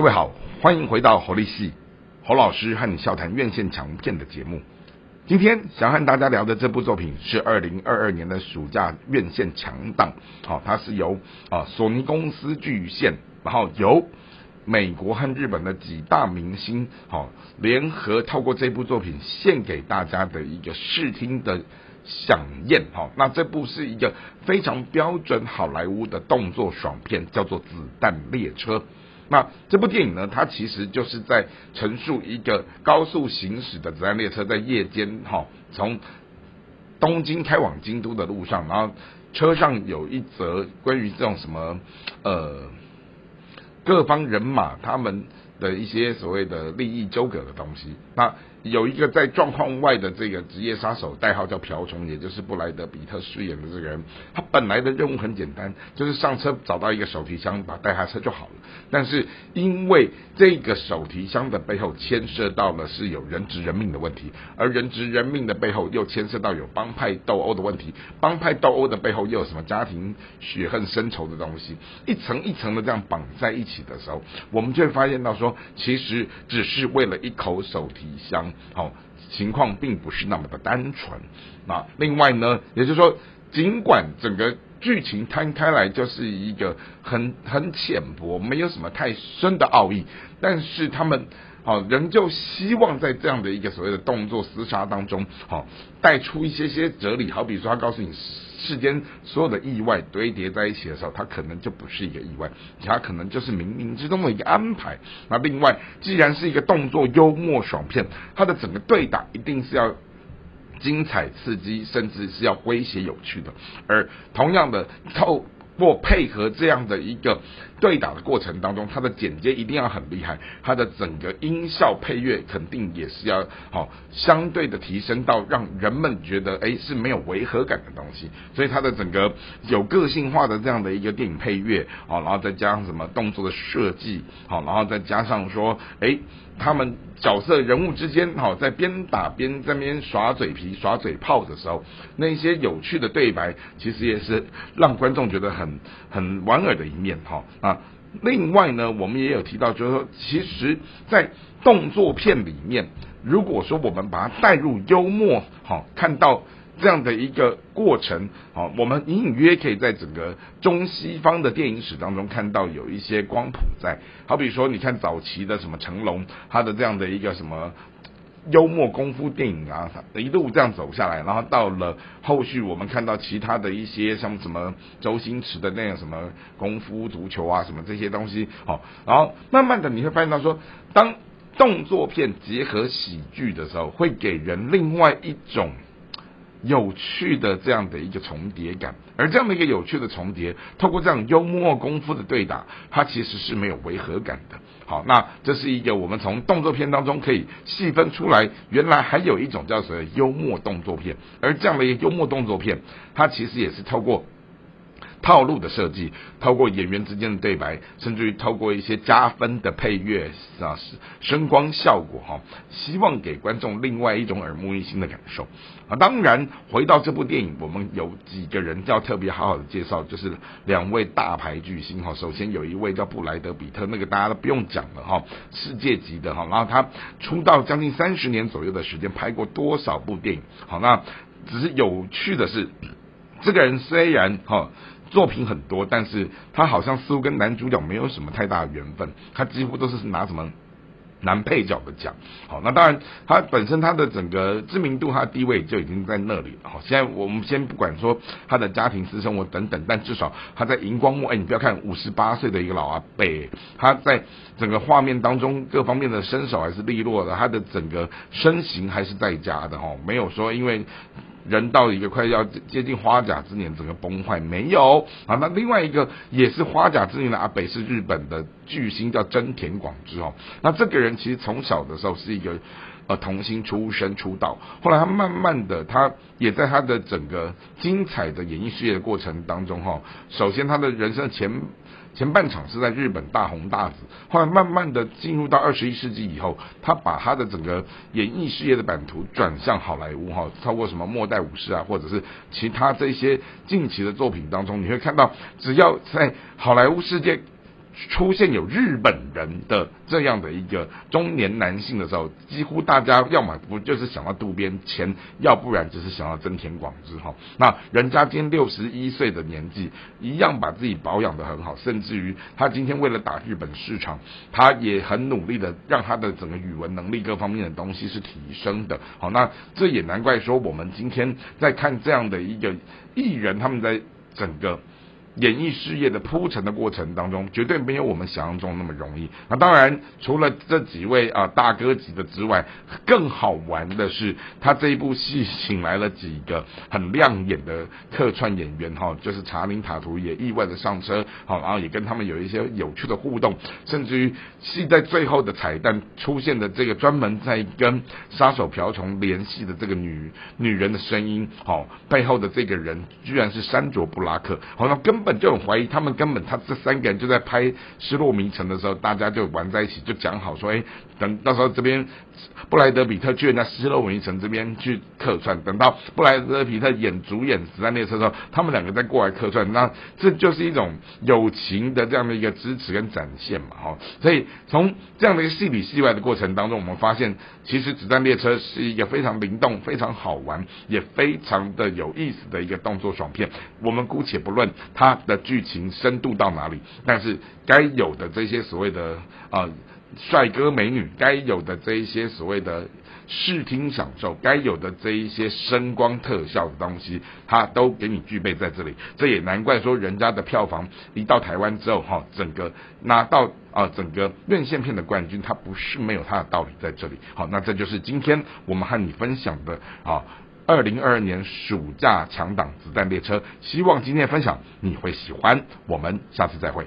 各位好，欢迎回到侯立系侯老师和你笑谈院线强片的节目。今天想和大家聊的这部作品是二零二二年的暑假院线强档，好，它是由啊索尼公司巨献，然后由美国和日本的几大明星好联合透过这部作品献给大家的一个视听的响宴，好，那这部是一个非常标准好莱坞的动作爽片，叫做《子弹列车》。那这部电影呢，它其实就是在陈述一个高速行驶的子弹列车在夜间哈，从东京开往京都的路上，然后车上有一则关于这种什么呃各方人马他们的一些所谓的利益纠葛的东西。那有一个在状况外的这个职业杀手，代号叫瓢虫，也就是布莱德比特饰演的这个人。他本来的任务很简单，就是上车找到一个手提箱，把带下车就好了。但是因为这个手提箱的背后牵涉到了是有人质人命的问题，而人质人命的背后又牵涉到有帮派斗殴的问题，帮派斗殴的背后又有什么家庭血恨深仇的东西，一层一层的这样绑在一起的时候，我们就会发现到说，其实只是为了一口手提箱。好，情况并不是那么的单纯。那另外呢，也就是说，尽管整个剧情摊开来就是一个很很浅薄，没有什么太深的奥义，但是他们好仍旧希望在这样的一个所谓的动作厮杀当中，好带出一些些哲理。好比说，他告诉你。世间所有的意外堆叠在一起的时候，它可能就不是一个意外，它可能就是冥冥之中的一个安排。那另外，既然是一个动作幽默爽片，它的整个对打一定是要精彩刺激，甚至是要诙谐有趣的。而同样的透。或配合这样的一个对打的过程当中，它的剪接一定要很厉害，它的整个音效配乐肯定也是要好相对的提升到让人们觉得哎是没有违和感的东西，所以它的整个有个性化的这样的一个电影配乐啊，然后再加上什么动作的设计好，然后再加上说哎。他们角色人物之间，哈，在边打边在边耍嘴皮、耍嘴炮的时候，那些有趣的对白，其实也是让观众觉得很很莞尔的一面，哈啊。另外呢，我们也有提到，就是说，其实，在动作片里面，如果说我们把它带入幽默，哈，看到。这样的一个过程，好，我们隐隐约可以在整个中西方的电影史当中看到有一些光谱在。好比说，你看早期的什么成龙，他的这样的一个什么幽默功夫电影啊，一路这样走下来，然后到了后续，我们看到其他的一些像什么周星驰的那样什么功夫足球啊，什么这些东西，好，然后慢慢的你会发现到说，当动作片结合喜剧的时候，会给人另外一种。有趣的这样的一个重叠感，而这样的一个有趣的重叠，透过这样幽默功夫的对打，它其实是没有违和感的。好，那这是一个我们从动作片当中可以细分出来，原来还有一种叫做幽默动作片，而这样的一个幽默动作片，它其实也是透过。套路的设计，透过演员之间的对白，甚至于透过一些加分的配乐啊，声光效果哈，希望给观众另外一种耳目一新的感受啊。当然，回到这部电影，我们有几个人要特别好好的介绍，就是两位大牌巨星哈。首先有一位叫布莱德比特，那个大家都不用讲了哈，世界级的哈。然后他出道将近三十年左右的时间，拍过多少部电影？好，那只是有趣的是，这个人虽然哈。作品很多，但是他好像似乎跟男主角没有什么太大的缘分，他几乎都是拿什么男配角的奖。好，那当然他本身他的整个知名度、他的地位就已经在那里了。好，现在我们先不管说他的家庭私生活等等，但至少他在荧光幕，哎，你不要看五十八岁的一个老阿伯，他在整个画面当中各方面的身手还是利落的，他的整个身形还是在家的哦，没有说因为。人到一个快要接近花甲之年，整个崩坏没有啊？那另外一个也是花甲之年的阿北是日本的巨星，叫真田广之哦。那这个人其实从小的时候是一个呃童星出身出道，后来他慢慢的他也在他的整个精彩的演艺事业的过程当中哈，首先他的人生前。前半场是在日本大红大紫，后来慢慢的进入到二十一世纪以后，他把他的整个演艺事业的版图转向好莱坞哈，超过什么末代武士啊，或者是其他这些近期的作品当中，你会看到，只要在好莱坞世界出现有日本人的这样的一个中年男性的时候，几乎大家要么不就是想到渡边谦，要不然就是想到真田广之哈。那人家今天六十一岁的年纪，一样把自己保养的很好，甚至于他今天为了打日本市场，他也很努力的让他的整个语文能力各方面的东西是提升的。好，那这也难怪说我们今天在看这样的一个艺人，他们在整个。演艺事业的铺陈的过程当中，绝对没有我们想象中那么容易。那当然，除了这几位啊大哥级的之外，更好玩的是，他这一部戏请来了几个很亮眼的客串演员哈，就是查林塔图也意外的上车，好，然后也跟他们有一些有趣的互动，甚至于戏在最后的彩蛋出现的这个专门在跟杀手瓢虫联系的这个女女人的声音，好，背后的这个人居然是山卓布拉克，好，像根本。就很怀疑，他们根本他这三个人就在拍《失落迷城》的时候，大家就玩在一起，就讲好说，哎，等到时候这边布莱德比特去人家《失落迷城》这边去客串，等到布莱德比特演主演《子弹列车》的时候，他们两个再过来客串，那这就是一种友情的这样的一个支持跟展现嘛，哈。所以从这样的一个戏里戏外的过程当中，我们发现，其实《子弹列车》是一个非常灵动、非常好玩，也非常的有意思的一个动作爽片。我们姑且不论它。的剧情深度到哪里？但是该有的这些所谓的啊帅哥美女，该有的这一些所谓的视听享受，该有的这一些声光特效的东西，它都给你具备在这里。这也难怪说人家的票房一到台湾之后，哈，整个拿到啊整个院线片的冠军，它不是没有它的道理在这里。好，那这就是今天我们和你分享的啊。二零二二年暑假强档子弹列车，希望今天的分享你会喜欢。我们下次再会。